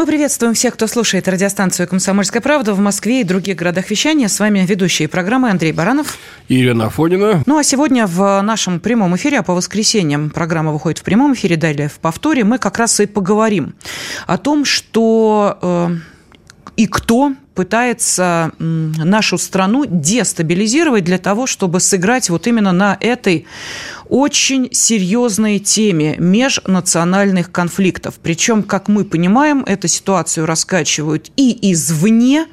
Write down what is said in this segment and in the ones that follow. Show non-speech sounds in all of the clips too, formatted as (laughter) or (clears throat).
Мы приветствуем всех, кто слушает радиостанцию «Комсомольская правда» в Москве и других городах вещания. С вами ведущие программы Андрей Баранов. И Ирина Афонина. Ну, а сегодня в нашем прямом эфире, а по воскресеньям программа выходит в прямом эфире, далее в повторе, мы как раз и поговорим о том, что э, и кто пытается нашу страну дестабилизировать для того, чтобы сыграть вот именно на этой очень серьезной теме межнациональных конфликтов. Причем, как мы понимаем, эту ситуацию раскачивают и извне,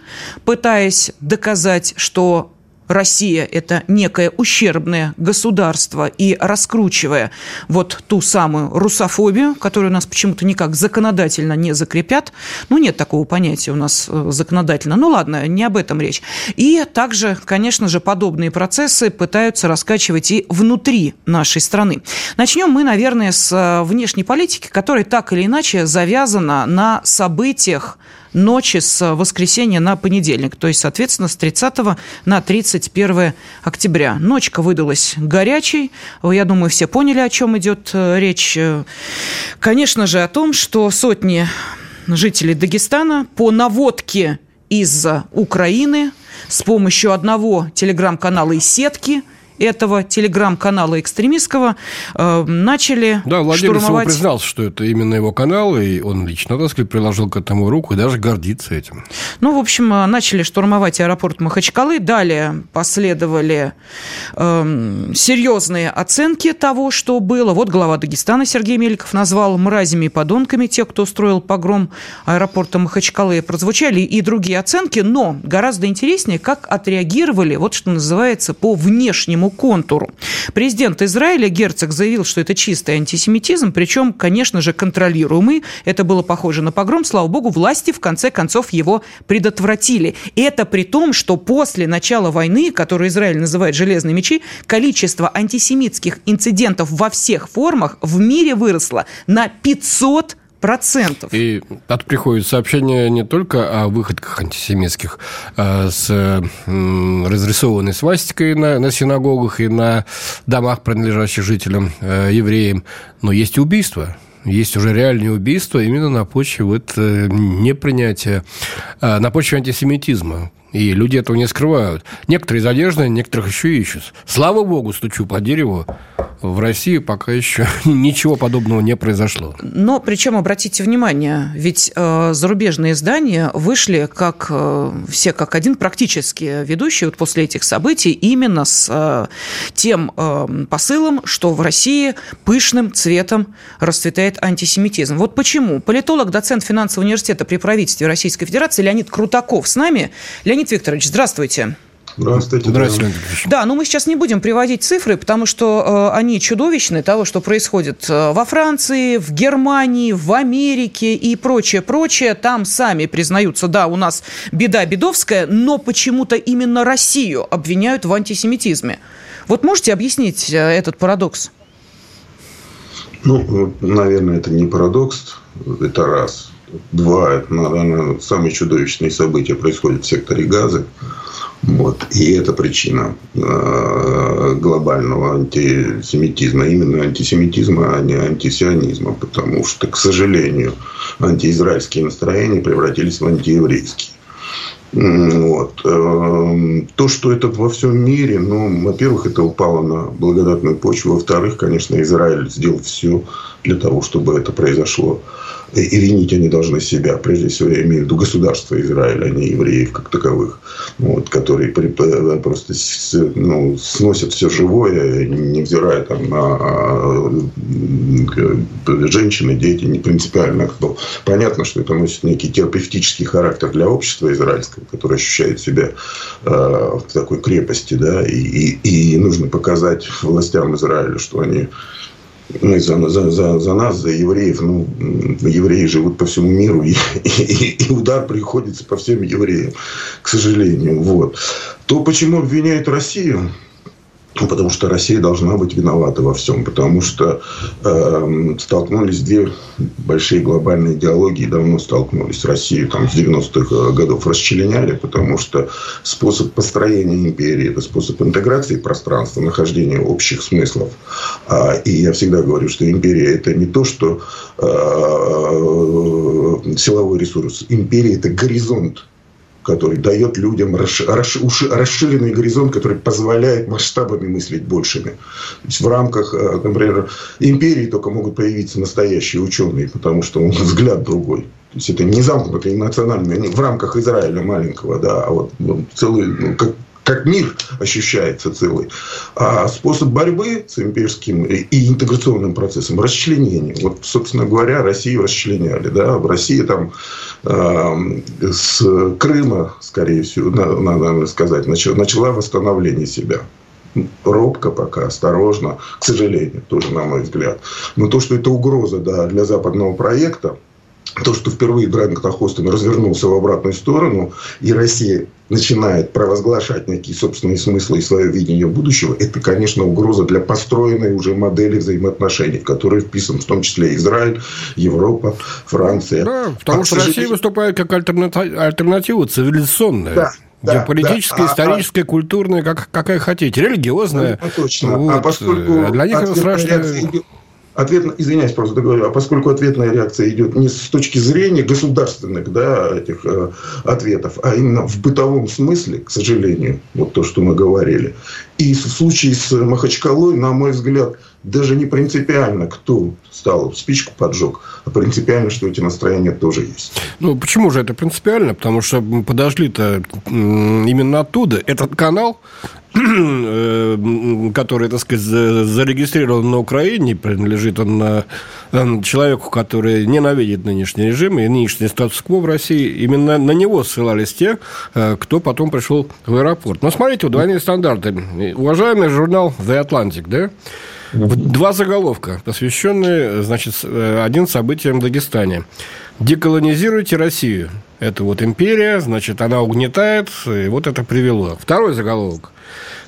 пытаясь доказать, что Россия – это некое ущербное государство, и раскручивая вот ту самую русофобию, которую у нас почему-то никак законодательно не закрепят, ну, нет такого понятия у нас э, законодательно, ну, ладно, не об этом речь. И также, конечно же, подобные процессы пытаются раскачивать и внутри нашей страны. Начнем мы, наверное, с э, внешней политики, которая так или иначе завязана на событиях ночи с воскресенья на понедельник, то есть, соответственно, с 30 на 31 октября. Ночка выдалась горячей. Я думаю, все поняли, о чем идет э, речь. Конечно же, о том, что сотни жителей Дагестана по наводке из Украины с помощью одного телеграм-канала и сетки – этого телеграм-канала экстремистского э, начали Да, владелец штурмовать... признался, что это именно его канал, и он лично, так сказать, приложил к этому руку и даже гордится этим. Ну, в общем, э, начали штурмовать аэропорт Махачкалы, далее последовали э, серьезные оценки того, что было. Вот глава Дагестана Сергей Меликов назвал мразями и подонками тех, кто устроил погром аэропорта Махачкалы. Прозвучали и другие оценки, но гораздо интереснее, как отреагировали, вот что называется, по внешнему внешнему контуру. Президент Израиля Герцог заявил, что это чистый антисемитизм, причем, конечно же, контролируемый. Это было похоже на погром. Слава богу, власти в конце концов его предотвратили. И это при том, что после начала войны, которую Израиль называет «железные мечи», количество антисемитских инцидентов во всех формах в мире выросло на 500 процентов. И от приходит сообщение не только о выходках антисемитских а с разрисованной свастикой на, на синагогах и на домах, принадлежащих жителям э, евреям, но есть убийства есть уже реальные убийства именно на почве вот э, непринятия, а, на почве антисемитизма. И люди этого не скрывают. Некоторые задержаны, некоторых еще ищут. Слава богу, стучу по дереву, в России пока еще (laughs) ничего подобного не произошло. Но причем обратите внимание, ведь э, зарубежные издания вышли как э, все как один практически ведущие вот после этих событий именно с э, тем э, посылом, что в России пышным цветом расцветает антисемитизм. Вот почему. Политолог, доцент финансового университета при правительстве Российской Федерации Леонид Крутаков с нами. Леонид Викторович, здравствуйте. Здравствуйте. Здравствуйте. Да, но мы сейчас не будем приводить цифры, потому что э, они чудовищны, того, что происходит э, во Франции, в Германии, в Америке и прочее, прочее. Там сами признаются, да, у нас беда бедовская, но почему-то именно Россию обвиняют в антисемитизме. Вот можете объяснить э, этот парадокс? Ну, наверное, это не парадокс, это раз. Два, наверное, самые чудовищные события происходят в секторе газа. Вот. И это причина э, глобального антисемитизма. Именно антисемитизма, а не антисионизма. Потому что, к сожалению, антиизраильские настроения превратились в антиеврейские. Вот. Эм, то, что это во всем мире, ну, во-первых, это упало на благодатную почву. Во-вторых, конечно, Израиль сделал все для того, чтобы это произошло и винить они должны себя, прежде всего, я имею в виду государство Израиля, а не евреев как таковых, вот, которые просто ну, сносят все живое, невзирая там, на женщины, дети, не принципиально кто. Понятно, что это носит некий терапевтический характер для общества израильского, которое ощущает себя э, в такой крепости, да, и, и, и нужно показать властям Израиля, что они ну, за, за, за, за нас, за евреев, ну, евреи живут по всему миру, и, и, и удар приходится по всем евреям, к сожалению. Вот. То почему обвиняют Россию? Потому что Россия должна быть виновата во всем. Потому что э, столкнулись две большие глобальные идеологии, давно столкнулись. Россию там, с 90-х годов расчленяли, потому что способ построения империи – это способ интеграции пространства, нахождения общих смыслов. А, и я всегда говорю, что империя – это не то, что э, силовой ресурс. Империя – это горизонт который дает людям расширенный горизонт, который позволяет масштабами мыслить большими. То есть в рамках, э, например, империи только могут появиться настоящие ученые, потому что он взгляд другой. То есть это не замкнутый, не национальный, в рамках Израиля маленького, да, а вот ну, целый, ну, как, как мир ощущается целый. А способ борьбы с имперским и интеграционным процессом – расчленение. Вот, собственно говоря, Россию расчленяли. Да? В России там э, с Крыма, скорее всего, надо сказать, начала восстановление себя робко пока, осторожно, к сожалению, тоже на мой взгляд. Но то, что это угроза да, для западного проекта, то, что впервые Драйнг Тахостин развернулся в обратную сторону, и Россия начинает провозглашать некие собственные смыслы и свое видение будущего, это, конечно, угроза для построенной уже модели взаимоотношений, в которые вписан в том числе Израиль, Европа, Франция. Да, потому а, что. Россия выступает как альтернатива цивилизационная. Да, да, Геополитическая, да. историческая, а, культурная, как, какая хотите, религиозная. Ну, точно. Вот. А поскольку для них это страшно ответ, извиняюсь, просто договорю, а поскольку ответная реакция идет не с точки зрения государственных да, этих э, ответов, а именно в бытовом смысле, к сожалению, вот то, что мы говорили. И в случае с Махачкалой, на мой взгляд, даже не принципиально, кто стал спичку поджег, а принципиально, что эти настроения тоже есть. Ну, почему же это принципиально? Потому что подошли-то именно оттуда. Этот канал (clears throat) Э, который, так сказать, зарегистрирован на Украине, принадлежит он э, человеку, который ненавидит нынешний режим и нынешний статус-кво в России. Именно на него ссылались те, э, кто потом пришел в аэропорт. Но смотрите, двойные стандарты. Уважаемый журнал The Atlantic, да? Два заголовка, посвященные, значит, один событиям в Дагестане. Деколонизируйте Россию. Это вот империя, значит, она угнетает, и вот это привело. Второй заголовок.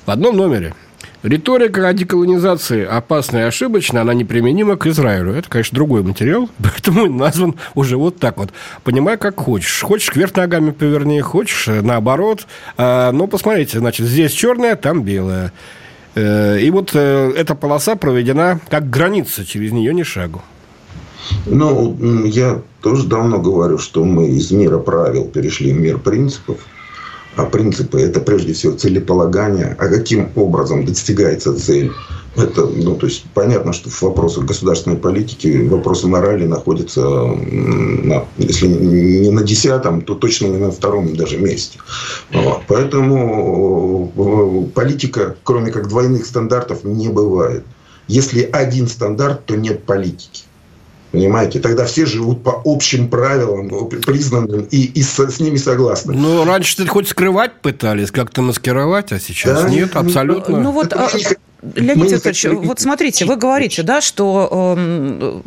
В одном номере. Риторика о деколонизации опасна и ошибочна, она неприменима к Израилю. Это, конечно, другой материал, (laughs) поэтому назван уже вот так вот. Понимай, как хочешь. Хочешь, кверх ногами поверни, хочешь, э, наоборот. А, но посмотрите, значит, здесь черное, там белое. Э, и вот э, эта полоса проведена как граница, через нее ни шагу. Ну, я тоже давно говорю, что мы из мира правил перешли в мир принципов. А принципы – это прежде всего целеполагание. А каким образом достигается цель? Это, ну, то есть, понятно, что в вопросах государственной политики вопросы морали находятся, на, если не на десятом, то точно не на втором даже месте. Вот. Поэтому э, политика, кроме как двойных стандартов, не бывает. Если один стандарт, то нет политики. Понимаете? Тогда все живут по общим правилам, признанным, и, и с, с ними согласны. Ну, раньше-то хоть скрывать пытались, как-то маскировать, а сейчас да? нет, абсолютно. Ну, вот... А... Леонид Викторович, вот смотрите, вы говорите, да, что э,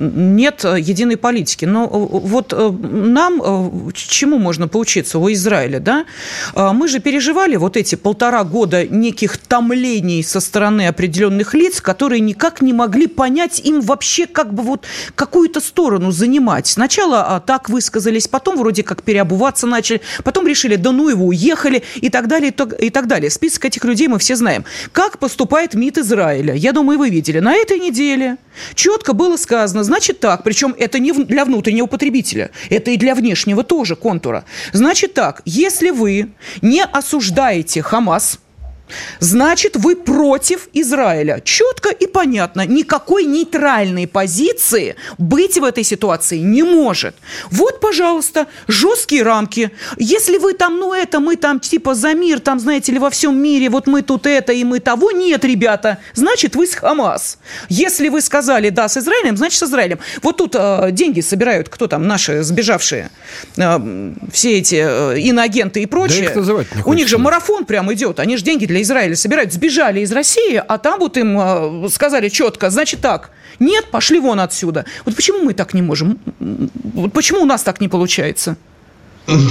нет единой политики. Но э, вот э, нам э, чему можно поучиться у Израиля, да? Мы же переживали вот эти полтора года неких томлений со стороны определенных лиц, которые никак не могли понять им вообще как бы вот какую-то сторону занимать. Сначала а, так высказались, потом вроде как переобуваться начали, потом решили, да ну его, уехали и так далее, и так далее. Список этих людей мы все знаем. Как поступать поступает МИД Израиля. Я думаю, вы видели. На этой неделе четко было сказано, значит так, причем это не для внутреннего потребителя, это и для внешнего тоже контура. Значит так, если вы не осуждаете Хамас, Значит, вы против Израиля. Четко и понятно. Никакой нейтральной позиции быть в этой ситуации не может. Вот, пожалуйста, жесткие рамки. Если вы там, ну это, мы там типа за мир, там, знаете ли, во всем мире, вот мы тут это и мы того, нет, ребята, значит, вы с Хамас. Если вы сказали да с Израилем, значит, с Израилем. Вот тут э, деньги собирают, кто там, наши сбежавшие, э, все эти э, иноагенты и прочее. Да У них же марафон прям идет, они же деньги для Израиля собирают, сбежали из России, а там вот им э, сказали четко, значит так, нет, пошли вон отсюда. Вот почему мы так не можем? Вот почему у нас так не получается? (laughs)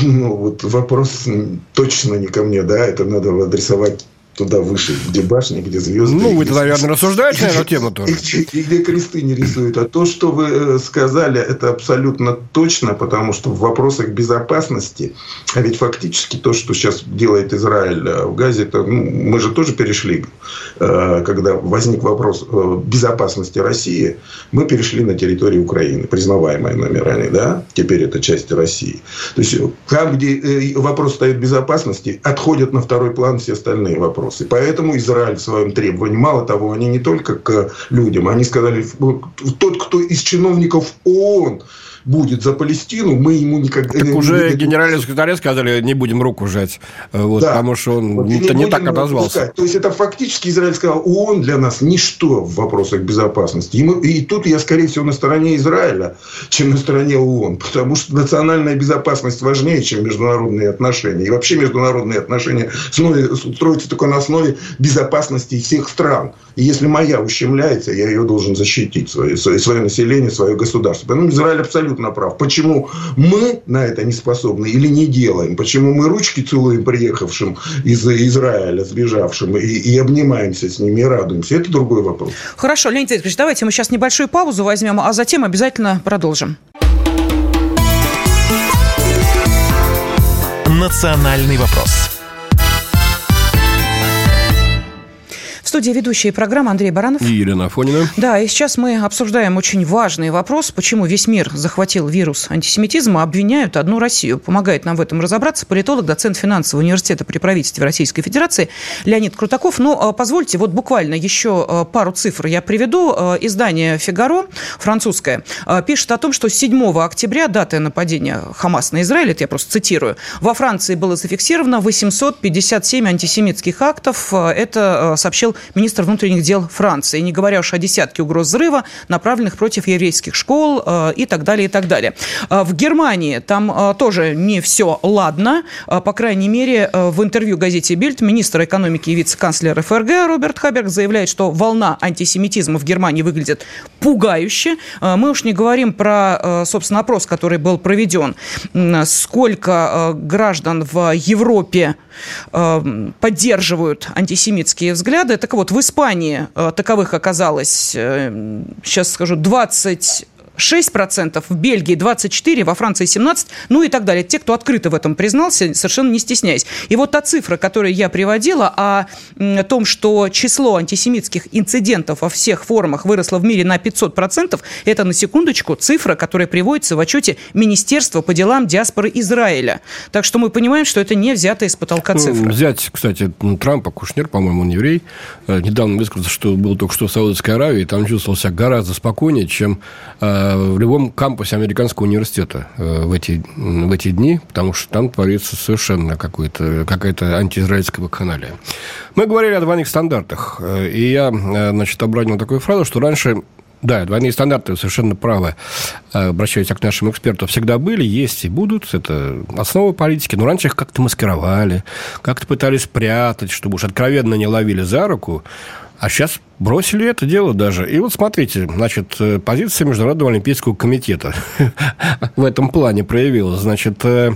Ну, вот вопрос точно не ко мне, да, это надо адресовать туда выше, где башни, где звезды. Ну, вы-то, наверное, рассуждаете на эту тему тоже. И, где кресты не рисуют. А то, что вы э, сказали, это абсолютно точно, потому что в вопросах безопасности, а ведь фактически то, что сейчас делает Израиль э, в Газе, это, ну, мы же тоже перешли, э, когда возник вопрос безопасности России, мы перешли на территорию Украины, признаваемой номерами, да, теперь это часть России. То есть там, где вопрос стоит безопасности, отходят на второй план все остальные вопросы вопросы. Поэтому Израиль в своем требовании, мало того, они не только к людям, они сказали, тот, кто из чиновников ООН будет за Палестину, мы ему никогда... Так уже не генеральный секретарь сказали, не будем руку жать, э, вот, да. потому что он вот, не, не, не так отозвался. Пускать. То есть, это фактически Израиль сказал, ООН для нас ничто в вопросах безопасности. И, мы, и тут я, скорее всего, на стороне Израиля, чем на стороне ООН, потому что национальная безопасность важнее, чем международные отношения. И вообще международные отношения строятся только на основе безопасности всех стран. И если моя ущемляется, я ее должен защитить, свое, свое население, свое государство. Поэтому Израиль абсолютно абсолютно прав. Почему мы на это не способны или не делаем? Почему мы ручки целуем приехавшим из Израиля, сбежавшим, и, и обнимаемся с ними и радуемся? Это другой вопрос. Хорошо, Леонид Ильич, давайте мы сейчас небольшую паузу возьмем, а затем обязательно продолжим. Национальный вопрос. В студии ведущие программы Андрей Баранов. И Елена Афонина. Да, и сейчас мы обсуждаем очень важный вопрос, почему весь мир захватил вирус антисемитизма, обвиняют одну Россию. Помогает нам в этом разобраться политолог, доцент финансового университета при правительстве Российской Федерации Леонид Крутаков. Но а, позвольте, вот буквально еще а, пару цифр я приведу. А, издание «Фигаро», французское, пишет о том, что 7 октября, дата нападения Хамас на Израиль, это я просто цитирую, во Франции было зафиксировано 857 антисемитских актов. Это сообщил министр внутренних дел Франции, не говоря уж о десятке угроз взрыва, направленных против еврейских школ э, и так далее, и так далее. Э, в Германии там э, тоже не все ладно. По крайней мере, в интервью газете «Бильд» министр экономики и вице-канцлер ФРГ Роберт Хаберг заявляет, что волна антисемитизма в Германии выглядит пугающе. Мы уж не говорим про, собственно, опрос, который был проведен. Сколько граждан в Европе поддерживают антисемитские взгляды. Так вот, в Испании э, таковых оказалось, э, сейчас скажу, 20 6%, в Бельгии 24%, во Франции 17%, ну и так далее. Те, кто открыто в этом признался, совершенно не стесняясь. И вот та цифра, которую я приводила, о, том, что число антисемитских инцидентов во всех формах выросло в мире на 500%, это, на секундочку, цифра, которая приводится в отчете Министерства по делам диаспоры Израиля. Так что мы понимаем, что это не взято из потолка ну, цифры. взять, кстати, Трампа, Кушнер, по-моему, он еврей, э, недавно высказался, что был только что в Саудовской Аравии, там чувствовал себя гораздо спокойнее, чем э, в любом кампусе американского университета э, в эти, в эти дни, потому что там творится совершенно какая-то антиизраильская вакханалия. Мы говорили о двойных стандартах, э, и я, э, значит, обронил такую фразу, что раньше да, двойные стандарты, совершенно правы. Обращаясь к нашим экспертам, всегда были, есть и будут. Это основа политики. Но раньше их как-то маскировали, как-то пытались спрятать, чтобы уж откровенно не ловили за руку. А сейчас бросили это дело даже. И вот смотрите, значит, э, позиция Международного Олимпийского комитета (laughs) в этом плане проявилась. Значит, э,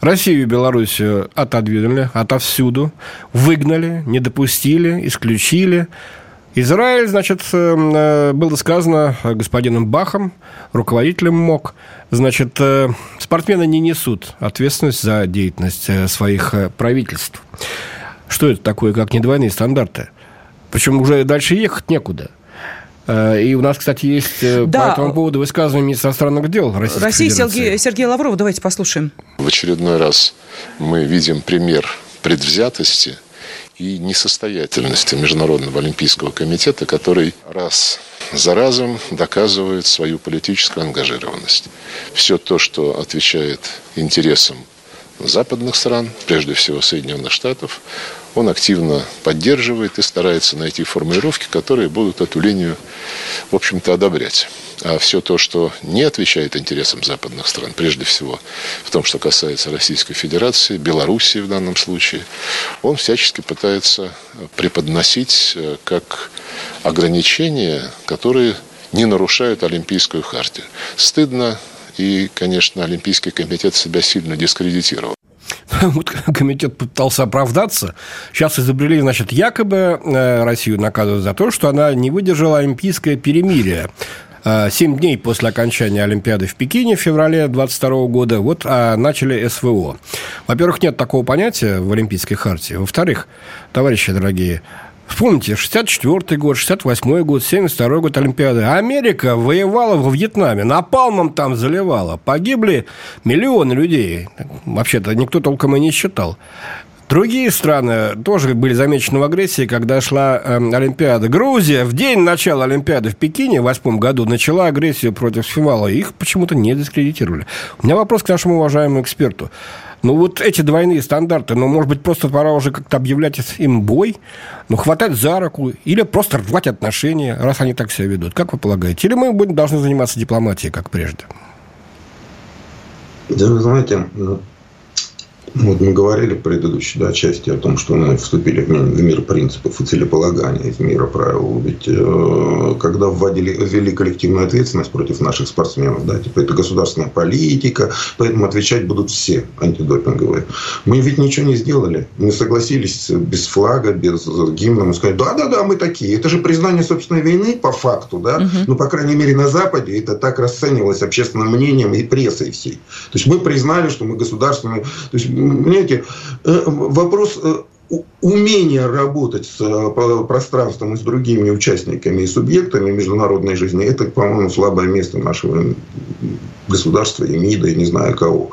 Россию и Белоруссию отодвинули отовсюду, выгнали, не допустили, исключили. Израиль, значит, э, было сказано господином Бахом, руководителем МОК, значит, спортсмены не несут ответственность за деятельность своих правительств. Что это такое, как не двойные стандарты? Причем уже дальше ехать некуда. Э, и у нас, кстати, есть э, да. по этому поводу высказывание министра иностранных дел Российской России Сергей, Сергей Лавров. Давайте послушаем. В очередной раз мы видим пример предвзятости и несостоятельности Международного Олимпийского комитета, который раз за разом доказывает свою политическую ангажированность. Все то, что отвечает интересам западных стран, прежде всего Соединенных Штатов, он активно поддерживает и старается найти формулировки, которые будут эту линию, в общем-то, одобрять. А все то, что не отвечает интересам западных стран, прежде всего в том, что касается Российской Федерации, Белоруссии в данном случае, он всячески пытается преподносить э, как ограничения, которые не нарушают Олимпийскую хартию. Стыдно, и, конечно, Олимпийский комитет себя сильно дискредитировал. (laughs) Вот комитет пытался оправдаться. Сейчас изобрели, значит, якобы э, Россию наказывают за то, что она не выдержала олимпийское перемирие. Э, семь дней после окончания Олимпиады в Пекине в феврале 22 года вот а, начали СВО. Во-первых, нет такого понятия в Олимпийской хартии. Во-вторых, товарищи дорогие, Вспомните, 64-й год, 68-й год, 72-й год Олимпиады. Америка воевала во Вьетнаме, напалмом там заливала. Погибли миллионы людей. Вообще-то никто толком и не считал. Другие страны тоже были замечены в агрессии, когда шла э, Олимпиада. Грузия в день начала Олимпиады в Пекине в восьмом году начала агрессию против Фивала. Их почему-то не дискредитировали. У меня вопрос к нашему уважаемому эксперту. Ну, вот эти двойные стандарты, ну, может быть, просто пора уже как-то объявлять им бой, ну, хватать за руку или просто рвать отношения, раз они так себя ведут. Как вы полагаете? Или мы будем, должны заниматься дипломатией, как прежде? Да, вы знаете, вот мы говорили в предыдущей да, части о том, что мы вступили в мир принципов и целеполагания, в мир правил. Ведь э, когда вводили, ввели коллективную ответственность против наших спортсменов, да, типа это государственная политика, поэтому отвечать будут все антидопинговые. Мы ведь ничего не сделали. Мы согласились без флага, без гимна. Мы сказали, да-да-да, мы такие. Это же признание собственной вины по факту, да. Угу. Ну, по крайней мере, на Западе это так расценивалось общественным мнением и прессой всей. То есть мы признали, что мы государственные. То есть понимаете, э, вопрос э, умение работать с э, пространством и с другими участниками и субъектами международной жизни, это, по-моему, слабое место нашего государства, и МИДа, и не знаю кого.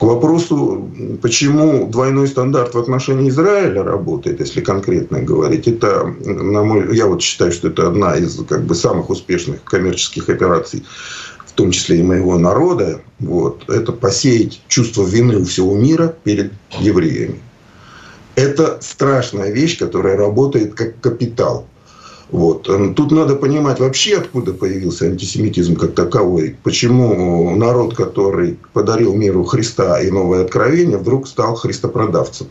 К вопросу, почему двойной стандарт в отношении Израиля работает, если конкретно говорить, это, на мой, я вот считаю, что это одна из как бы, самых успешных коммерческих операций в том числе и моего народа, вот, это посеять чувство вины у всего мира перед евреями. Это страшная вещь, которая работает как капитал. Вот. Тут надо понимать вообще, откуда появился антисемитизм как таковой. Почему народ, который подарил миру Христа и новое откровение, вдруг стал христопродавцем.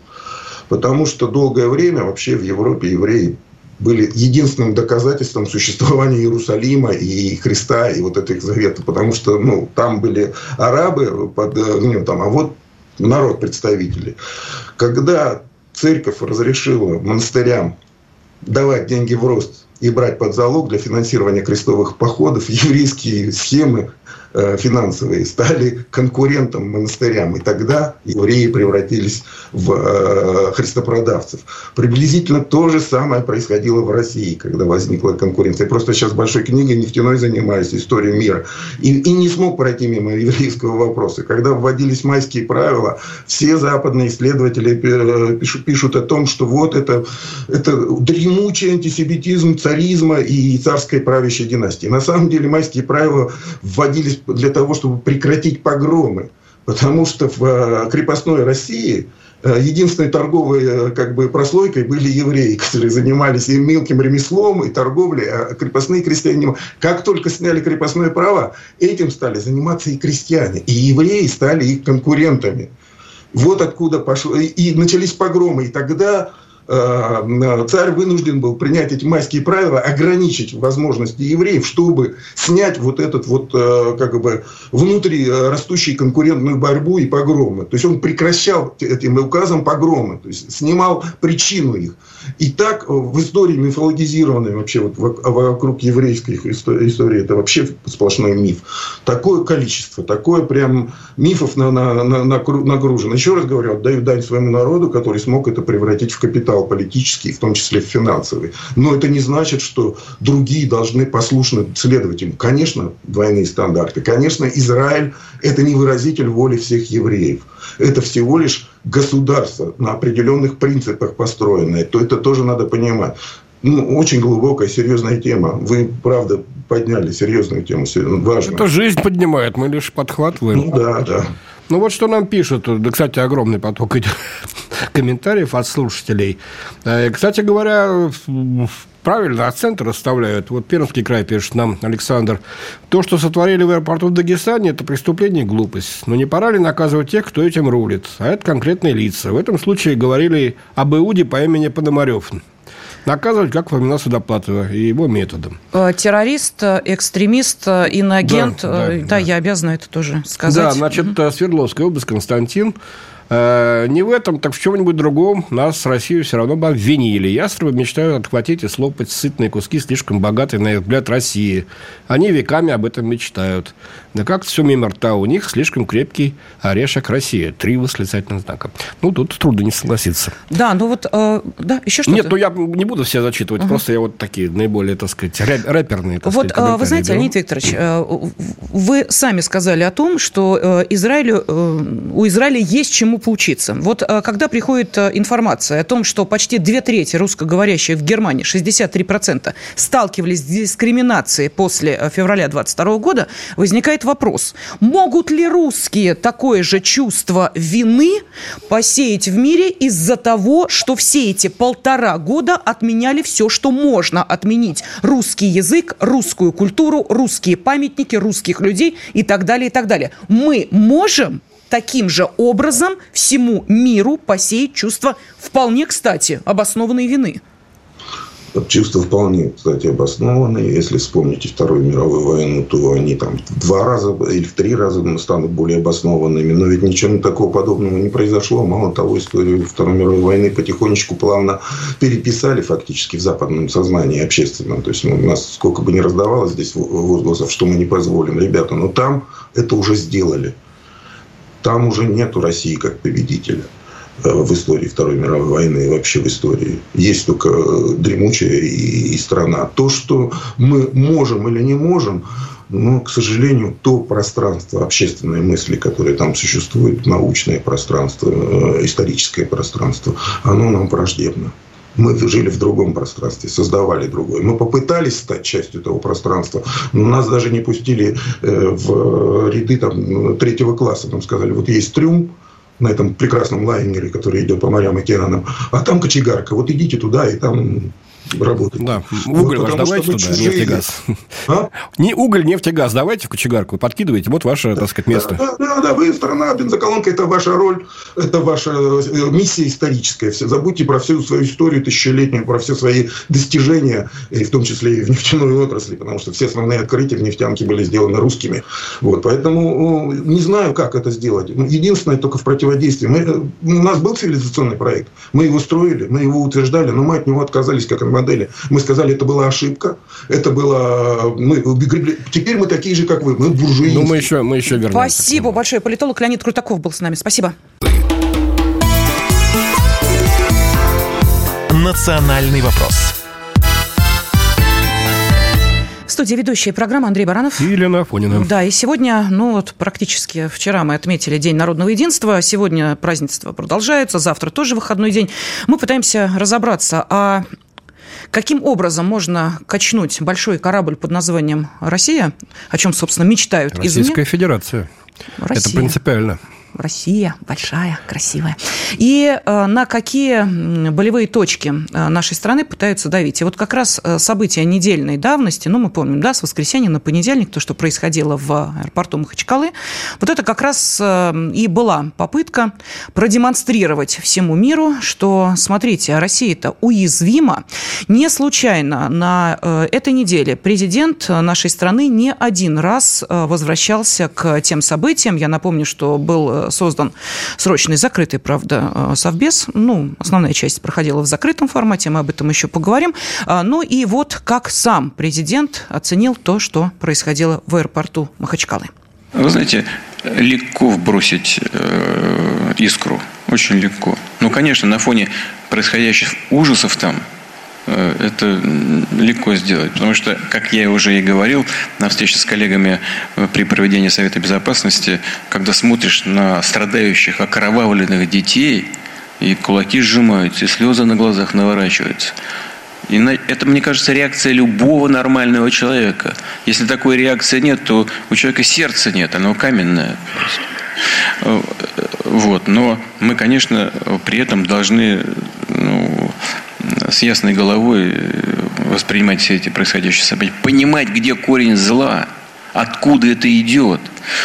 Потому что долгое время вообще в Европе евреи были единственным доказательством существования Иерусалима и Христа, и вот этих заветов, потому что ну, там были арабы, под, ну, там, а вот народ представители. Когда церковь разрешила монастырям давать деньги в рост и брать под залог для финансирования крестовых походов, (laughs) еврейские схемы Э, финансовые стали конкурентом монастырям. И тогда евреи превратились в э, христопродавцев. Приблизительно то же самое происходило в России, когда возникла конкуренция. Я просто сейчас большой книгой нефтяной занимаюсь, история мира. И, и не смог пройти мимо еврейского вопроса. Когда вводились майские правила, все западные исследователи э, пишут, о том, что вот это, это дремучий антисемитизм царизма и царской правящей династии. На самом деле майские правила вводились для того, чтобы прекратить погромы. Потому что в э, крепостной России э, единственной торговой э, как бы, прослойкой были евреи, (laughs) которые занимались и мелким ремеслом, и торговлей, а крепостные крестьяне. Как только сняли крепостное право, этим стали заниматься и крестьяне. И евреи стали их конкурентами. Вот откуда пошло. И начались погромы. И тогда царь вынужден был принять эти майские правила, ограничить возможности евреев, чтобы снять вот этот вот э, как бы внутри растущей конкурентную борьбу и погромы. То есть он прекращал этим указом погромы, то есть снимал причину их. И так в истории мифологизированной вообще вот вокруг еврейской истории, это вообще сплошной миф. Такое количество, такое прям мифов на, на, на, нагружено. Еще раз говорю, отдаю дань своему народу, который смог это превратить в капитал политический, в том числе финансовый. Но это не значит, что другие должны послушно следовать им. Конечно, двойные стандарты. Конечно, Израиль – это не выразитель воли всех евреев. Это всего лишь государство на определенных принципах построенное. То это тоже надо понимать. Ну, очень глубокая, серьезная тема. Вы, правда, подняли серьезную тему, важную. Это жизнь поднимает, мы лишь подхватываем. Ну, да, да. Ну, вот что нам пишут. Да, кстати, огромный поток идет (laughs) комментариев от слушателей. Э, кстати говоря, правильно акценты расставляют. Вот Пермский край пишет нам Александр. То, что сотворили в аэропорту в Дагестане, это преступление и глупость. Но не пора ли наказывать тех, кто этим рулит? А это конкретные лица. В этом случае говорили об Иуде по имени Пономарев наказывать, как во времена Судоплатова и его методом. Э, террорист, экстремист, иноагент. Да, да, да, да, я обязана это тоже сказать. Да, значит. Свердловская область, Константин э, не в этом, так в чем-нибудь другом нас, Россию, все равно бы обвинили. Ястребы мечтают отхватить и слопать сытные куски слишком богатой, на их взгляд, России. Они веками об этом мечтают. Да как все мимо рта у них слишком крепкий орешек России. Три восклицательных знака. Ну, тут трудно не согласиться. Да, ну вот, э, да, еще что-то. Нет, ну я не буду все зачитывать, угу. просто я вот такие наиболее, так сказать, рэперные, так Вот, сказать, вы знаете, беру. Леонид Викторович, э, вы сами сказали о том, что э, Израилю, у Израиля есть чему поучиться. Вот когда приходит информация о том, что почти две трети русскоговорящих в Германии, 63%, сталкивались с дискриминацией после февраля 22 года, возникает вопрос, могут ли русские такое же чувство вины посеять в мире из-за того, что все эти полтора года отменяли все, что можно отменить. Русский язык, русскую культуру, русские памятники, русских людей и так далее, и так далее. Мы можем таким же образом всему миру посеять чувство вполне, кстати, обоснованной вины. Чувства вполне, кстати, обоснованные. Если вспомните Вторую мировую войну, то они там в два раза или в три раза станут более обоснованными. Но ведь ничего такого подобного не произошло. Мало того, историю Второй мировой войны потихонечку, плавно переписали фактически в западном сознании общественном. То есть ну, у нас сколько бы ни раздавалось здесь возгласов, что мы не позволим. Ребята, но там это уже сделали. Там уже нету России как победителя. Э, в истории Второй мировой войны и вообще в истории. Есть только э, дремучая и, и страна. То, что мы можем или не можем, но, к сожалению, то пространство общественной мысли, которое там существует, научное пространство, э, историческое пространство, оно нам враждебно. Мы жили в другом пространстве, создавали другое. Мы попытались стать частью этого пространства, но нас даже не пустили в ряды там, третьего класса. Нам сказали, вот есть трюм, на этом прекрасном лайнере, который идет по морям и океанам. А там кочегарка. Вот идите туда, и там работать. Да, уголь вот, ваш давайте туда, чужие... нефть и газ. А? Не уголь, нефть газ давайте в кочегарку, подкидывайте, вот ваше, так сказать, место. Да, да, да, вы страна, бензоколонка, это ваша роль, это ваша э, миссия историческая. Все, забудьте про всю свою историю тысячелетнюю, про все свои достижения, и в том числе и в нефтяной отрасли, потому что все основные открытия в нефтянке были сделаны русскими. Вот, поэтому не знаю, как это сделать. Ну, единственное, только в противодействии. Мы, э, у нас был цивилизационный проект, мы его строили, мы его утверждали, но мы от него отказались как модели. Мы сказали, это была ошибка, это было... Мы, теперь мы такие же, как вы, мы буржуи. Ну, мы еще, мы еще вернемся. Спасибо большое. Политолог Леонид Крутаков был с нами. Спасибо. Национальный вопрос. В студии ведущая программы Андрей Баранов. И Елена Афонина. Да, и сегодня, ну вот практически вчера мы отметили День народного единства, сегодня празднество продолжается, завтра тоже выходной день. Мы пытаемся разобраться, а Каким образом можно качнуть большой корабль под названием «Россия», о чем, собственно, мечтают Российская извне? Федерация. Россия. Это принципиально. Россия большая, красивая. И э, на какие болевые точки э, нашей страны пытаются давить. И вот как раз э, события недельной давности, ну, мы помним, да, с воскресенья на понедельник, то, что происходило в аэропорту Махачкалы, вот это как раз и была попытка продемонстрировать всему миру, что, смотрите, Россия-то уязвима. Не случайно на этой неделе президент нашей страны не один раз возвращался к тем событиям. Я напомню, что был создан срочный закрытый, правда, э, совбез. Ну, основная часть проходила в закрытом формате, мы об этом еще поговорим. А, ну и вот как сам президент оценил то, что происходило в аэропорту Махачкалы. Вы знаете, легко вбросить э, искру, очень легко. Ну, конечно, на фоне происходящих ужасов там, это легко сделать. Потому что, как я уже и говорил на встрече с коллегами э, при проведении Совета Безопасности, когда смотришь на страдающих, окровавленных детей, и кулаки сжимаются, и слезы на глазах наворачиваются. И это, мне кажется, реакция любого нормального человека. Если такой реакции нет, то у человека сердца нет, оно каменное. Э, вот. Но мы, конечно, при этом должны ну, с ясной головой э, воспринимать все эти происходящие события, понимать, где корень зла, откуда это идет.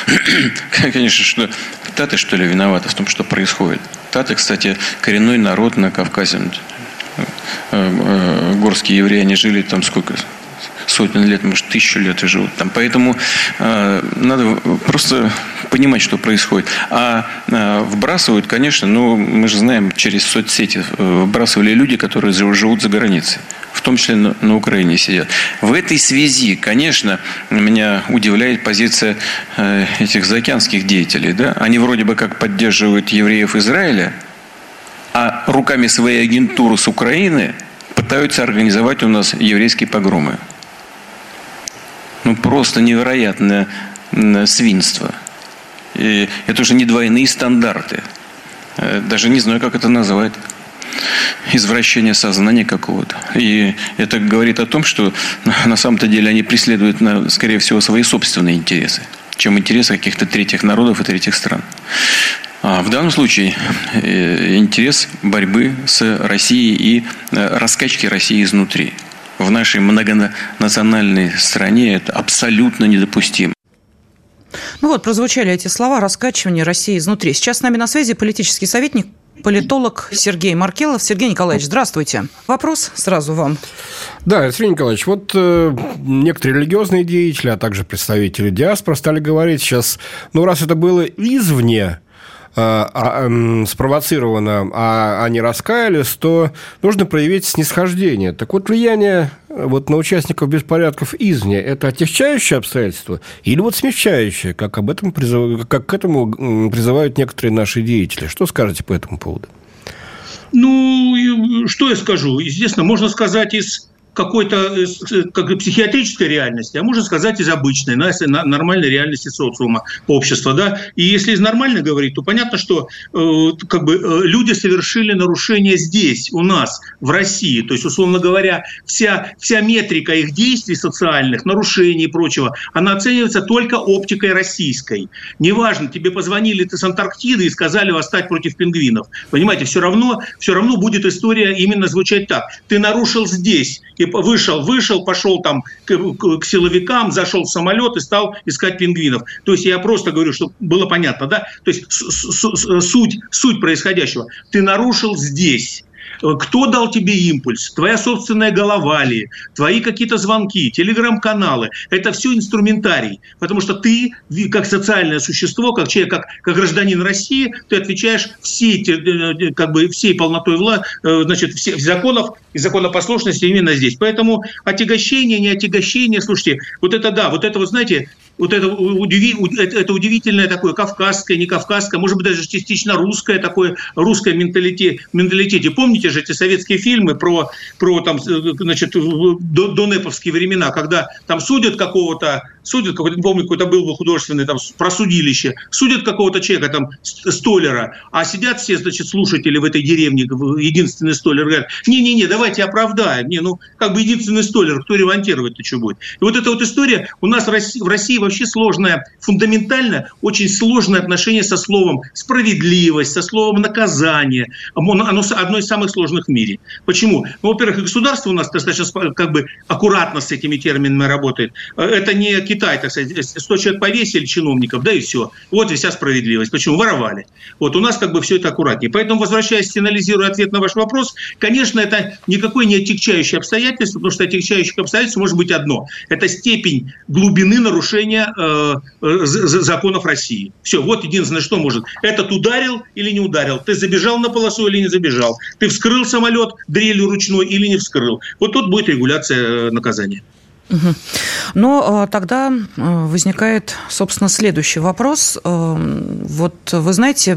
(clears throat) Конечно, что Таты, что ли, виноваты в том, что происходит. Таты, кстати, коренной народ на Кавказе. Э, э, горские евреи, они жили там сколько? сотен лет, может, тысячу лет и живут там. Поэтому надо просто понимать, что происходит. А вбрасывают, конечно, ну, мы же знаем, через соцсети вбрасывали люди, которые живут за границей в том числе на, на Украине сидят. В этой связи, конечно, меня удивляет позиция э, этих заокеанских деятелей. Да? Они вроде бы как поддерживают евреев Израиля, а руками своей агентуры с Украины пытаются организовать у нас еврейские погромы. Ну, просто невероятное свинство. Это уже не двойные стандарты. Э, даже не знаю, как это назвать извращение сознания какого-то. И это говорит о том, что на самом-то деле они преследуют, скорее всего, свои собственные интересы, чем интересы каких-то третьих народов и третьих стран. А в данном случае э, интерес борьбы с Россией и э, раскачки России изнутри. В нашей многонациональной стране это абсолютно недопустимо. Ну вот, прозвучали эти слова «раскачивание России изнутри». Сейчас с нами на связи политический советник политолог Сергей Маркелов. Сергей Николаевич, здравствуйте. Вопрос сразу вам. Да, Сергей Николаевич, вот э, некоторые религиозные деятели, а также представители диаспоры стали говорить сейчас, ну, раз это было извне, а, а, спровоцировано, а они раскаялись, то нужно проявить снисхождение. Так вот, влияние вот на участников беспорядков извне – это отягчающее обстоятельство или вот смягчающее, как, об этом призыв... как к этому призывают некоторые наши деятели? Что скажете по этому поводу? Ну, что я скажу? Естественно, можно сказать из какой-то э, э, как психиатрической реальности, а можно сказать из обычной, нормальной реальности социума, общества. Да? И если из нормальной говорить, то понятно, что э, как бы, люди совершили нарушение здесь, у нас, в России. То есть, условно говоря, вся, вся метрика их действий социальных, нарушений и прочего, она оценивается только оптикой российской. Неважно, тебе позвонили ты с Антарктиды и сказали восстать против пингвинов. Понимаете, все равно, все равно будет история именно звучать так. Ты нарушил здесь, и вышел, вышел, пошел там к, к, к силовикам, зашел в самолет и стал искать пингвинов. То есть я просто говорю, чтобы было понятно, да? То есть суть, суть происходящего. Ты нарушил здесь кто дал тебе импульс? Твоя собственная голова ли? Твои какие-то звонки, телеграм-каналы. Это все инструментарий. Потому что ты, как социальное существо, как человек, как, как гражданин России, ты отвечаешь всей, э, как бы, всей полнотой вла, э, значит, всех законов и законопослушности именно здесь. Поэтому отягощение, не отягощение, слушайте, вот это да, вот это, вот знаете, вот это, удиви, это, это удивительное такое кавказское, не кавказское, может быть, даже частично русское такое, русское менталитет, менталитете. Помните же эти советские фильмы про, про там, значит, до, до неповские времена, когда там судят какого-то судят, какой-то, не помню, какой-то был художественный там про судилище, судят какого-то человека, там, столяра, а сидят все, значит, слушатели в этой деревне, единственный столер, говорят, не-не-не, давайте оправдаем, не, ну, как бы единственный столер, кто ремонтировать-то что будет? И вот эта вот история, у нас в России, в России вообще сложная, фундаментально очень сложное отношение со словом справедливость, со словом наказание, оно одно из самых сложных в мире. Почему? Ну, во-первых, государство у нас достаточно как бы аккуратно с этими терминами работает. Это не Китай, так сказать, 100 человек повесили чиновников, да и все. Вот и вся справедливость. Почему? Воровали. Вот у нас как бы все это аккуратнее. Поэтому, возвращаясь, финализируя ответ на ваш вопрос, конечно, это никакое не отягчающее обстоятельство, потому что отягчающих обстоятельств может быть одно. Это степень глубины нарушения э, э законов России. Все, вот единственное, что может. Этот ударил или не ударил. Ты забежал на полосу или не забежал. Ты вскрыл самолет дрелью ручной или не вскрыл. Вот тут будет регуляция э, наказания. Но э, тогда э, возникает, собственно, следующий вопрос. Э, вот вы знаете,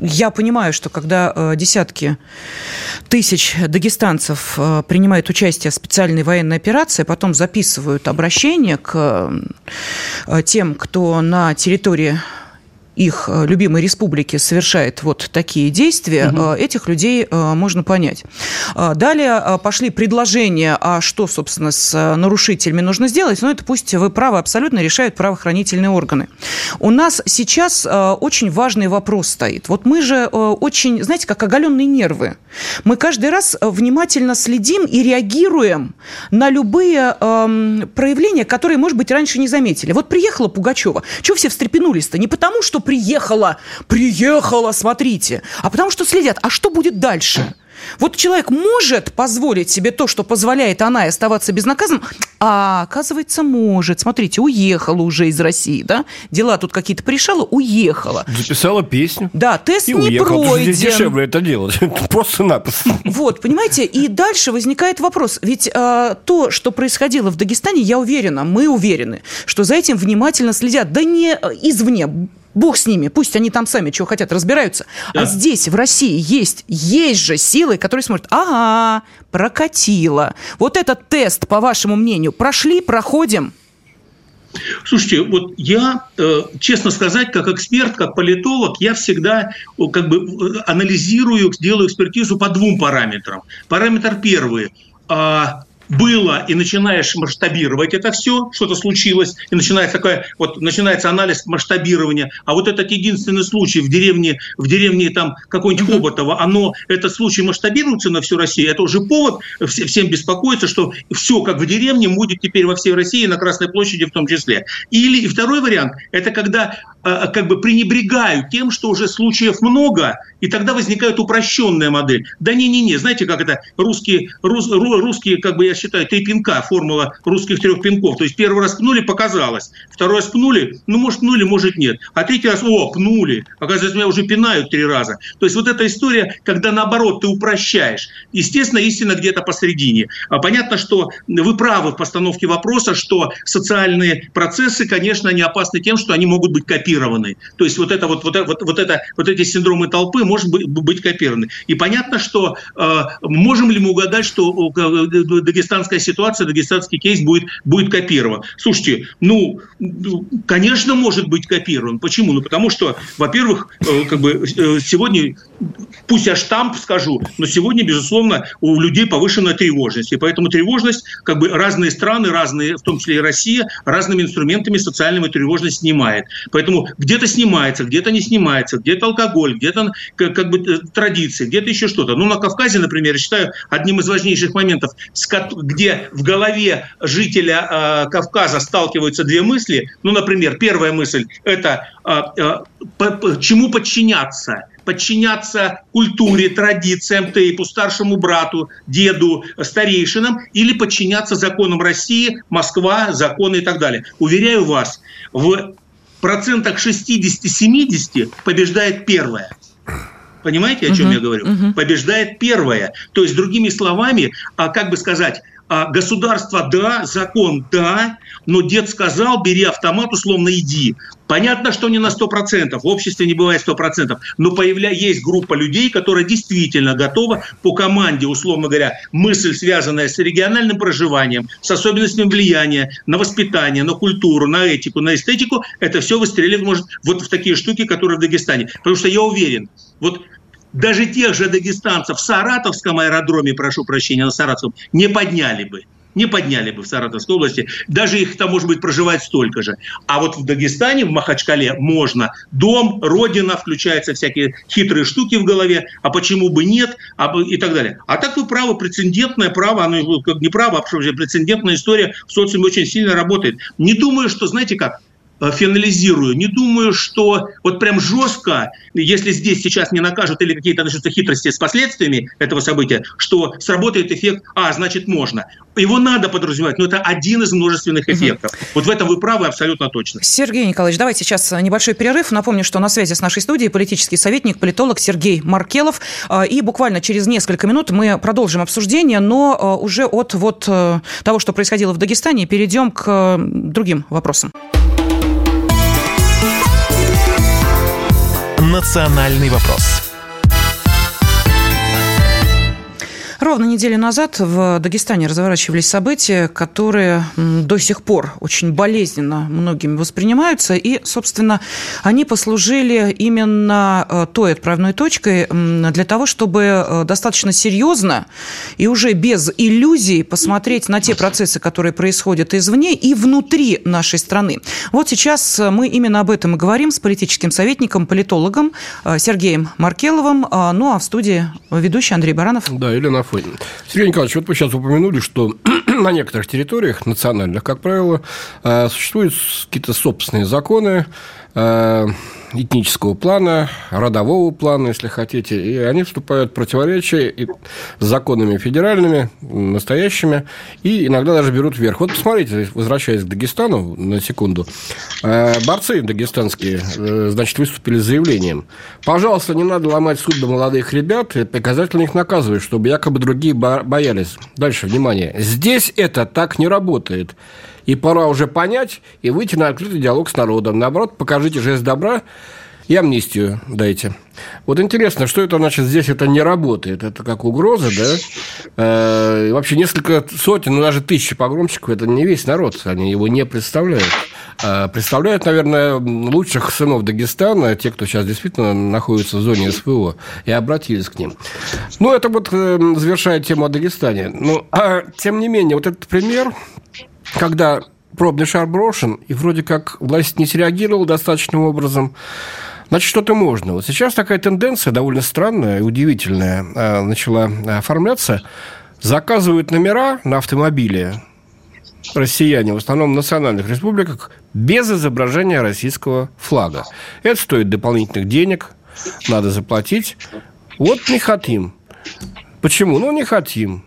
я понимаю, что когда десятки тысяч дагестанцев принимают участие в специальной военной операции, потом записывают обращение к тем, кто на территории их э, любимой республики совершает вот такие действия, угу. этих людей э, можно понять. Далее пошли предложения, а что, собственно, с нарушителями нужно сделать. Но ну, это пусть вы правы абсолютно решают правоохранительные органы. У нас сейчас очень важный вопрос стоит. Вот мы же очень, знаете, как оголенные нервы. Мы каждый раз внимательно следим и реагируем на любые эм, проявления, которые, может быть, раньше не заметили. Вот приехала Пугачева. Чего все встрепенулись-то? Не потому, что приехала, приехала, смотрите, а потому что следят, а что будет дальше? Вот человек может позволить себе то, что позволяет она, и оставаться безнаказанным, а оказывается может. Смотрите, уехала уже из России, да? Дела тут какие-то пришала, уехала. Записала песню. Да, тест И не уехала. Пройден. здесь дешевле это делать. (laughs) Просто-напросто. Вот, понимаете, и дальше возникает вопрос. Ведь э, то, что происходило в Дагестане, я уверена, мы уверены, что за этим внимательно следят. Да не э, извне, Бог с ними, пусть они там сами чего хотят, разбираются. Да. А здесь, в России, есть, есть же силы, которые смотрят, ага, прокатило. Вот этот тест, по вашему мнению, прошли, проходим? Слушайте, вот я, э, честно сказать, как эксперт, как политолог, я всегда как бы э, анализирую, делаю экспертизу по двум параметрам. Параметр первый а, было и начинаешь масштабировать это все, что-то случилось, и начинается такое, вот начинается анализ масштабирования, а вот этот единственный случай в деревне, в деревне там какой-нибудь Хоботова, оно, этот случай масштабируется на всю Россию, это уже повод вс- всем беспокоиться, что все как в деревне будет теперь во всей России, на Красной площади в том числе. Или и второй вариант, это когда как бы пренебрегают тем, что уже случаев много, и тогда возникает упрощенная модель. Да не-не-не, знаете, как это русские, рус- ру- русские, как бы я считаю, три пинка, формула русских трех пинков. То есть первый раз пнули, показалось. Второй раз пнули, ну, может, пнули, может, нет. А третий раз, о, пнули. Оказывается, меня уже пинают три раза. То есть вот эта история, когда наоборот ты упрощаешь. Естественно, истина где-то посередине. А Понятно, что вы правы в постановке вопроса, что социальные процессы, конечно, они опасны тем, что они могут быть копированы. То есть вот это вот, вот, вот, вот, это, вот эти синдромы толпы может быть, быть копированы. И понятно, что э, можем ли мы угадать, что э, дагестанская ситуация, дагестанский кейс будет, будет копирован. Слушайте, ну, конечно, может быть копирован. Почему? Ну, потому что, во-первых, э, как бы э, сегодня, пусть я штамп скажу, но сегодня, безусловно, у людей повышенная тревожность. И поэтому тревожность, как бы разные страны, разные, в том числе и Россия, разными инструментами социальную тревожность снимает. Поэтому где-то снимается, где-то не снимается, где-то алкоголь, где-то как, как бы э, традиции, где-то еще что-то. Ну, на Кавказе, например, я считаю, одним из важнейших моментов, где в голове жителя э, Кавказа сталкиваются две мысли. Ну, например, первая мысль – это э, э, по- по- чему подчиняться подчиняться культуре, традициям, тейпу, старшему брату, деду, старейшинам или подчиняться законам России, Москва, законы и так далее. Уверяю вас, в процентах 60-70 побеждает первое. Понимаете, о чем Мгм, я говорю? мгм. Побеждает первое. То есть, другими словами, а, как бы сказать, государство да, закон да, но дед сказал, бери автомат, условно иди. Понятно, что не на 100%, в обществе не бывает 100%, но появля... есть группа людей, которая действительно готова по команде, условно говоря, мысль, связанная с региональным проживанием, с особенностями влияния на воспитание, на культуру, на этику, на эстетику, это все выстреливает может вот в такие штуки, которые в Дагестане. Потому что я уверен, вот даже тех же дагестанцев в Саратовском аэродроме, прошу прощения, на Саратовском, не подняли бы. Не подняли бы в Саратовской области. Даже их там, может быть, проживает столько же. А вот в Дагестане, в Махачкале можно. Дом, родина, включаются всякие хитрые штуки в голове. А почему бы нет? А и так далее. А так вы правы, прецедентное право, оно как не право, а прецедентная история в социуме очень сильно работает. Не думаю, что, знаете как, финализирую. Не думаю, что вот прям жестко, если здесь сейчас не накажут или какие-то начнутся хитрости с последствиями этого события, что сработает эффект, а, значит, можно. Его надо подразумевать, но это один из множественных эффектов. Вот в этом вы правы абсолютно точно. Сергей Николаевич, давайте сейчас небольшой перерыв. Напомню, что на связи с нашей студией политический советник, политолог Сергей Маркелов. А, И буквально через несколько минут мы продолжим обсуждение, но а, уже от вот э, того, что происходило в Дагестане, перейдем к э, другим вопросам. «Национальный вопрос». Ровно неделю назад в Дагестане разворачивались события, которые до сих пор очень болезненно многими воспринимаются. И, собственно, они послужили именно э, той отправной точкой для того, чтобы э, достаточно серьезно и уже без иллюзий посмотреть на те процессы, которые происходят извне и внутри нашей страны. Вот сейчас мы именно об этом и говорим с политическим советником, политологом э, Сергеем Маркеловым. А, Ну а в студии ведущий Андрей Баранов. Да, или фоне. Сергей Николаевич, вот вы сейчас упомянули, что (clears throat) на некоторых территориях национальных, как правило, э, существуют какие-то собственные законы, этнического плана, родового плана, если хотите, и они вступают в противоречие с законами федеральными, настоящими, и иногда даже берут вверх. Вот посмотрите, возвращаясь к Дагестану на секунду, э, борцы дагестанские, э, значит, выступили с заявлением. Пожалуйста, не надо ломать судьбы молодых ребят и показательно их наказывать, чтобы якобы другие боялись. Дальше, внимание. Здесь это так не работает. И пора уже понять и выйти на открытый диалог с народом. Наоборот, покажите жест добра и амнистию дайте. Вот интересно, что это значит здесь это не работает? Это как угроза, да? Э, вообще несколько сотен, ну даже тысячи погромщиков, это не весь народ, они его не представляют. Э, представляют, наверное, лучших сынов Дагестана, те, кто сейчас действительно находится в зоне СВО, и обратились к ним. Ну, это вот э, завершает тему о Дагестане. Ну, а тем не менее, вот этот пример когда пробный шар брошен, и вроде как власть не среагировала достаточным образом, значит, что-то можно. Вот сейчас такая тенденция довольно странная и удивительная а, начала оформляться. Заказывают номера на автомобиле россияне, в основном в национальных республиках, без изображения российского флага. Это стоит дополнительных денег, надо заплатить. Вот не хотим. Почему? Ну, не хотим.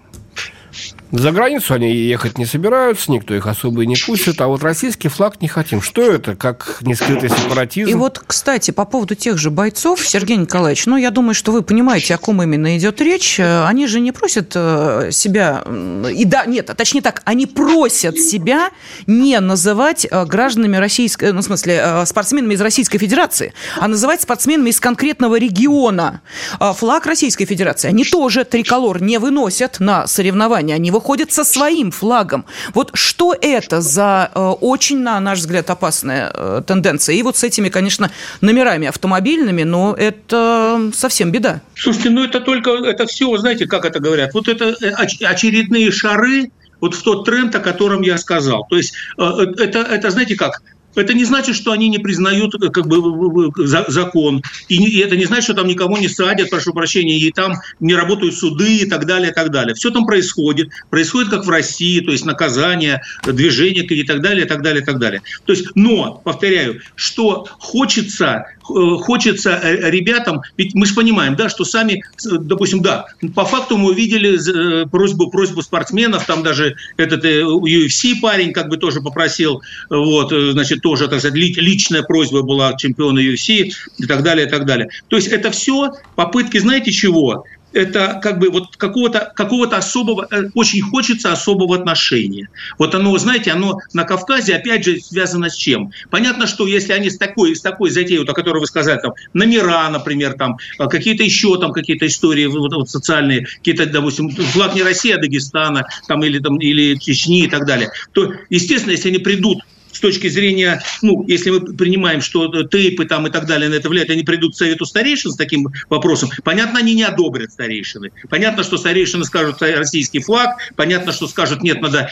За границу они ехать не собираются, никто их особо и не пустит, а вот российский флаг не хотим. Что это, как нескрытый сепаратизм? И вот, кстати, по поводу тех же бойцов, Сергей Николаевич, ну, я думаю, что вы понимаете, о ком именно идет речь. Они же не просят э, себя, и да, нет, а точнее так, они просят себя не называть э, гражданами российской, ну, в смысле, э, спортсменами из Российской Федерации, а называть спортсменами из конкретного региона. Флаг Российской Федерации они тоже триколор не выносят на соревнования, они выходят выходит со своим флагом. Вот что это за э, очень, на наш взгляд, опасная э, тенденция? И вот с этими, конечно, номерами автомобильными, но это совсем беда. Слушайте, ну это только, это все, знаете, как это говорят, вот это э, очередные шары, вот в тот тренд, о котором я сказал. То есть это, это знаете как, это не значит, что они не признают э, как бы, закон. И, и это не значит, что там никого не садят, прошу прощения, и там не работают суды и так далее, и так далее. Все там происходит. Происходит как в России, то есть наказание, движение и так далее, и так далее, и так далее. То есть, но, повторяю, что хочется, э, хочется э, ребятам, ведь мы же понимаем, да, что сами, допустим, да, по факту мы увидели просьбу, просьбу спортсменов, там даже этот UFC парень как бы тоже попросил, вот, значит, тоже, так сказать, личная просьба была чемпиона UFC и так далее, и так далее. То есть это все попытки, знаете чего? это как бы вот какого-то какого особого, э, очень хочется особого отношения. Вот оно, знаете, оно на Кавказе, опять же, связано с чем? Понятно, что если они с такой, с такой затеей, вот, о которой вы сказали, там, номера, например, там, э, какие-то еще там какие-то истории вот, вот, социальные, какие-то, допустим, флаг не России, а Дагестана, там, или, там, или Чечни и так далее, то, естественно, если они придут с точки зрения, ну, если мы принимаем, что тейпы там и так далее на это влияют, они придут к совету старейшин с таким вопросом, понятно, они не одобрят старейшины. Понятно, что старейшины скажут российский флаг, понятно, что скажут, нет, надо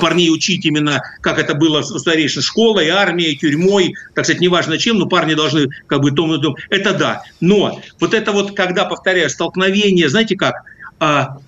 парней учить именно, как это было у старейшин, школой, армией, тюрьмой, так сказать, неважно чем, но парни должны как бы том и том. Это да. Но вот это вот, когда, повторяю, столкновение, знаете как, а,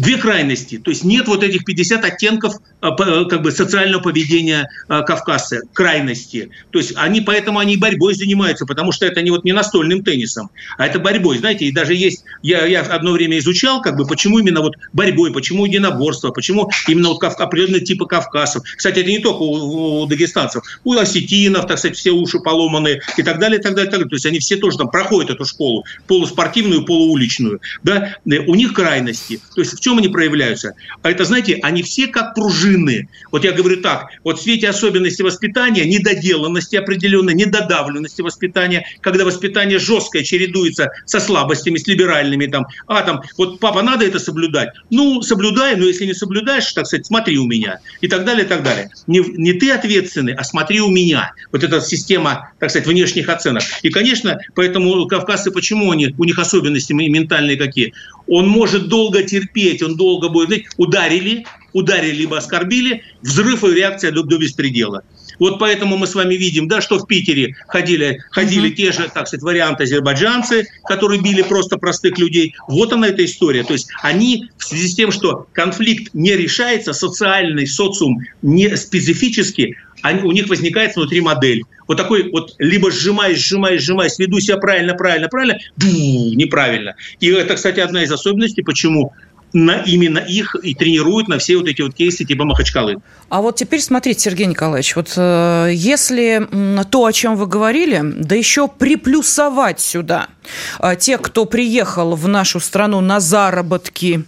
две крайности. То есть нет вот этих 50 оттенков э, э, как бы социального поведения э, кавказца, крайности. То есть они поэтому они борьбой занимаются, потому что это не вот не настольным теннисом, а это борьбой. Знаете, и даже есть, я, я одно время изучал, как бы, почему именно вот борьбой, почему единоборство, почему именно вот определенные типы кавказцев. Кстати, это не только у, у дагестанцев, у осетинов, так сказать, все уши поломаны и так далее, и так далее, и так далее. То есть они все тоже там проходят эту школу, полуспортивную, полууличную. Да? У них крайности. То есть в чем они проявляются? А это, знаете, они все как пружины. Вот я говорю так, вот в свете особенностей воспитания, недоделанности определенной, недодавленности воспитания, когда воспитание жесткое чередуется со слабостями, с либеральными, там, а там, вот папа, надо это соблюдать. Ну, соблюдай, но если не соблюдаешь, так сказать, смотри у меня. И так далее, и так далее. Не, не ты ответственный, а смотри у меня. Вот эта система, так сказать, внешних оценок. И, конечно, поэтому кавказцы, почему они, у них особенности ментальные какие? Он может долго терпеть, он долго будет... Ударили, ударили либо оскорбили, взрыв и реакция до, до беспредела. Вот поэтому мы с вами видим, да, что в Питере ходили, ходили угу. те же, так сказать, варианты азербайджанцы, которые били просто простых людей. Вот она эта история. То есть они в связи с тем, что конфликт не решается, социальный социум не специфически, они, у них возникает внутри модель. Вот такой вот либо сжимаюсь, сжимаюсь, сжимаюсь, веду себя правильно, правильно, правильно, бу, неправильно. И это, кстати, одна из особенностей, почему на именно их и тренируют на все вот эти вот кейсы типа Махачкалы. А вот теперь смотрите, Сергей Николаевич, вот э, если то, о чем вы говорили, да еще приплюсовать сюда э, тех, кто приехал в нашу страну на заработки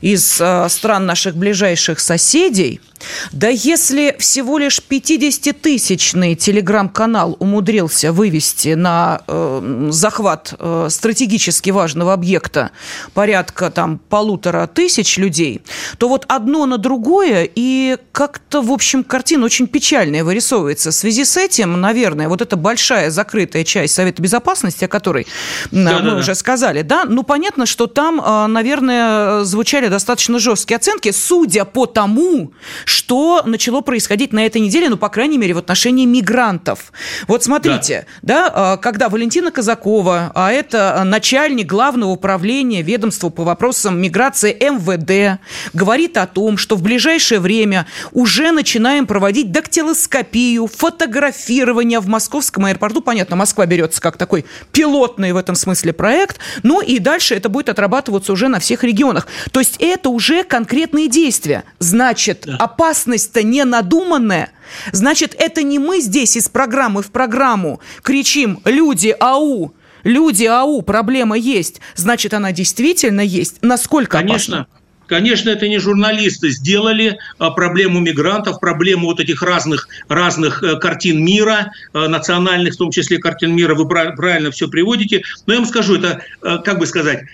из э, стран наших ближайших соседей – да если всего лишь 50-тысячный телеграм-канал умудрился вывести на э, захват э, стратегически важного объекта порядка там полутора тысяч людей, то вот одно на другое и как-то, в общем, картина очень печальная вырисовывается. В связи с этим, наверное, вот эта большая закрытая часть Совета Безопасности, о которой да, мы да, уже да. сказали, да, ну понятно, что там, э, наверное, звучали достаточно жесткие оценки, судя по тому, что начало происходить на этой неделе, ну, по крайней мере, в отношении мигрантов. Вот смотрите, да, да а, когда Валентина Казакова, а это начальник главного управления ведомства по вопросам миграции МВД, говорит о том, что в ближайшее время уже начинаем проводить дактилоскопию, фотографирование в московском аэропорту. Понятно, Москва берется как такой пилотный в этом смысле проект, но и дальше это будет отрабатываться уже на всех регионах. То есть это уже конкретные действия. Значит, да опасность-то не надуманная. Значит, это не мы здесь из программы в программу кричим «Люди, ау!» Люди, ау, проблема есть. Значит, она действительно есть. Насколько Конечно. Опасна? Конечно, это не журналисты сделали а, проблему мигрантов, проблему вот этих разных, разных э, картин мира, э, национальных, в том числе картин мира, вы правильно все приводите. Но я вам скажу, это, э, как бы сказать,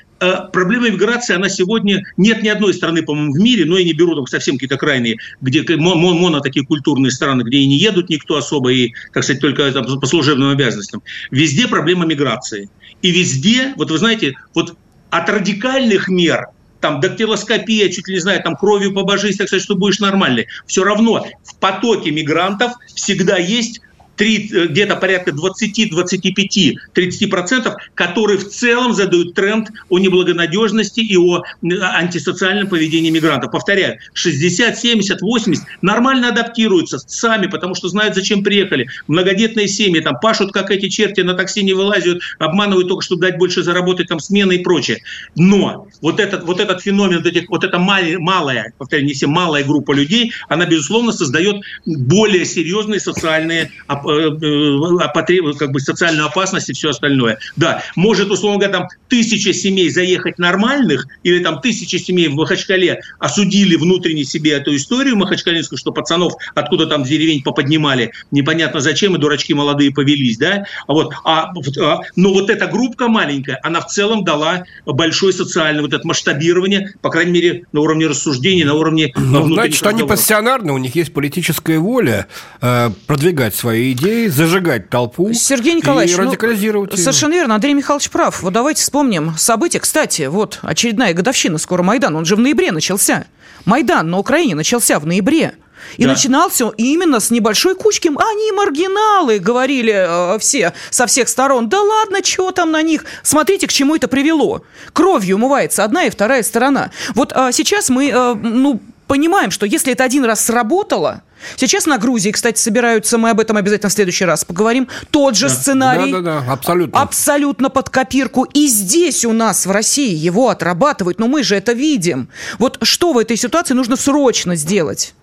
проблема миграции, она сегодня, нет ни одной страны, по-моему, в мире, но я не беру там совсем какие-то крайние, где моно такие культурные страны, где и не едут никто особо, и, так сказать, только там, по служебным обязанностям. Везде проблема миграции. И везде, вот вы знаете, вот от радикальных мер – там дактилоскопия, чуть ли не знаю, там кровью побожись, так сказать, что будешь нормальный. Все равно в потоке мигрантов всегда есть Э, где-то порядка 20, 25, 30 процентов, которые в целом задают тренд о неблагонадежности и о антисоциальном поведении мигрантов. Повторяю, 60, 70, 80 нормально адаптируются сами, потому что знают, зачем приехали. Многодетные семьи там пашут, как эти черти, на такси не вылазят, обманывают только, чтобы дать больше заработать, там смены и прочее. Но вот этот, вот этот феномен, вот, этих, вот эта малая, малая, повторяю, не все, малая группа людей, она, безусловно, создает более серьезные социальные Э, э, как бы социальную опасность и все остальное. Да, может, условно говоря, там тысяча семей заехать нормальных, или там тысяча семей в Махачкале осудили внутренне себе эту историю махачкалинскую, что пацанов откуда там деревень поподнимали, непонятно зачем, и дурачки молодые повелись, да, вот, а, а, но вот эта группа маленькая, она в целом дала большое социальное вот это масштабирование, по крайней мере, на уровне рассуждений, на уровне ну, Значит, они пассионарны, у них есть политическая воля э, продвигать свои идеи, зажигать толпу Сергей Николаевич, и ну, радикализировать ну, ее. Совершенно верно. Андрей Михайлович прав. Вот давайте вспомним события. Кстати, вот очередная годовщина скоро Майдан. Он же в ноябре начался. Майдан на Украине начался в ноябре. И да. начинался именно с небольшой кучки. Они маргиналы, говорили э, все со всех сторон. Да ладно, чего там на них? Смотрите, к чему это привело. Кровью умывается одна и вторая сторона. Вот э, сейчас мы, э, ну, понимаем, что если это один раз сработало, Сейчас на Грузии, кстати, собираются, мы об этом обязательно в следующий раз поговорим, тот же да. сценарий. Да, да, да, абсолютно. Абсолютно под копирку. И здесь у нас в России его отрабатывают, но мы же это видим. Вот что в этой ситуации нужно срочно сделать?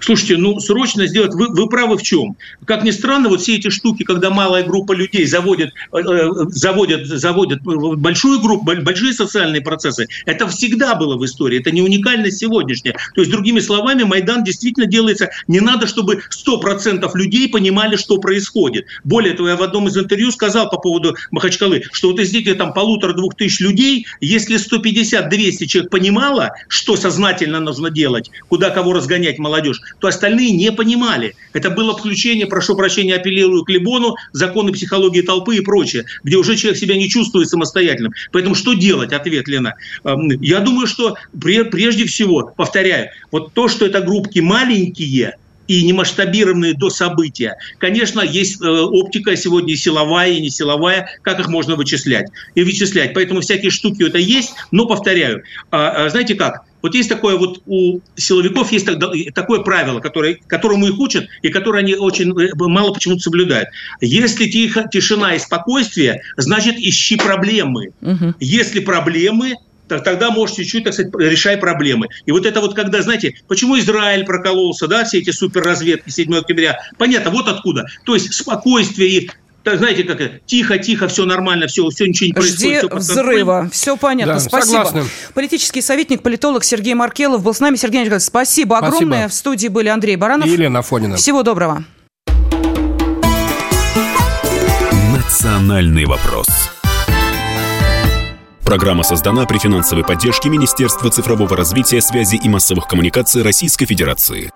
Слушайте, ну срочно сделать, вы, вы правы в чем? Как ни странно, вот все эти штуки, когда малая группа людей заводит, э, э заводят, заводят большую группу, большие социальные процессы, это всегда было в истории, это не уникальность сегодняшняя. То есть, другими словами, Майдан действительно делается, не надо, чтобы 100% людей понимали, что происходит. Более того, я в одном из интервью сказал по поводу Махачкалы, что вот из этих там полутора-двух тысяч людей, если 150-200 человек понимало, что сознательно нужно делать, куда кого разгонять молодежь, молодежь, то остальные не понимали. Это было включение, прошу прощения, апеллирую к Либону, законы психологии толпы и прочее, где уже человек себя не чувствует самостоятельным. Поэтому что делать? Ответ, Лена. Эм, я думаю, что прежде всего, повторяю, вот то, что это группки маленькие, и не масштабированные до события. Конечно, есть э, оптика сегодня силовая и не силовая, как их можно вычислять и вычислять. Поэтому всякие штуки это есть, но повторяю, а, а, знаете как? Вот есть такое вот у силовиков есть такое правило, которое, которому их учат и которое они очень э, мало почему-то соблюдают. Если тихо, тишина и спокойствие, значит ищи проблемы. Угу. Если проблемы, тогда можешь чуть-чуть, так сказать, решай проблемы. И вот это вот, когда, знаете, почему Израиль прокололся, да, все эти суперразведки 7 октября, понятно, вот откуда. То есть спокойствие и так, знаете, как это, тихо, тихо, все нормально, все, все ничего не происходит. Жди все взрыва. Все понятно. Да, спасибо. Согласны. Политический советник, политолог Сергей Маркелов был с нами. Сергей Николаевич, спасибо, спасибо огромное. В студии были Андрей Баранов. И Елена Фонина. Всего доброго. Национальный вопрос. Программа создана при финансовой поддержке Министерства цифрового развития, связи и массовых коммуникаций Российской Федерации.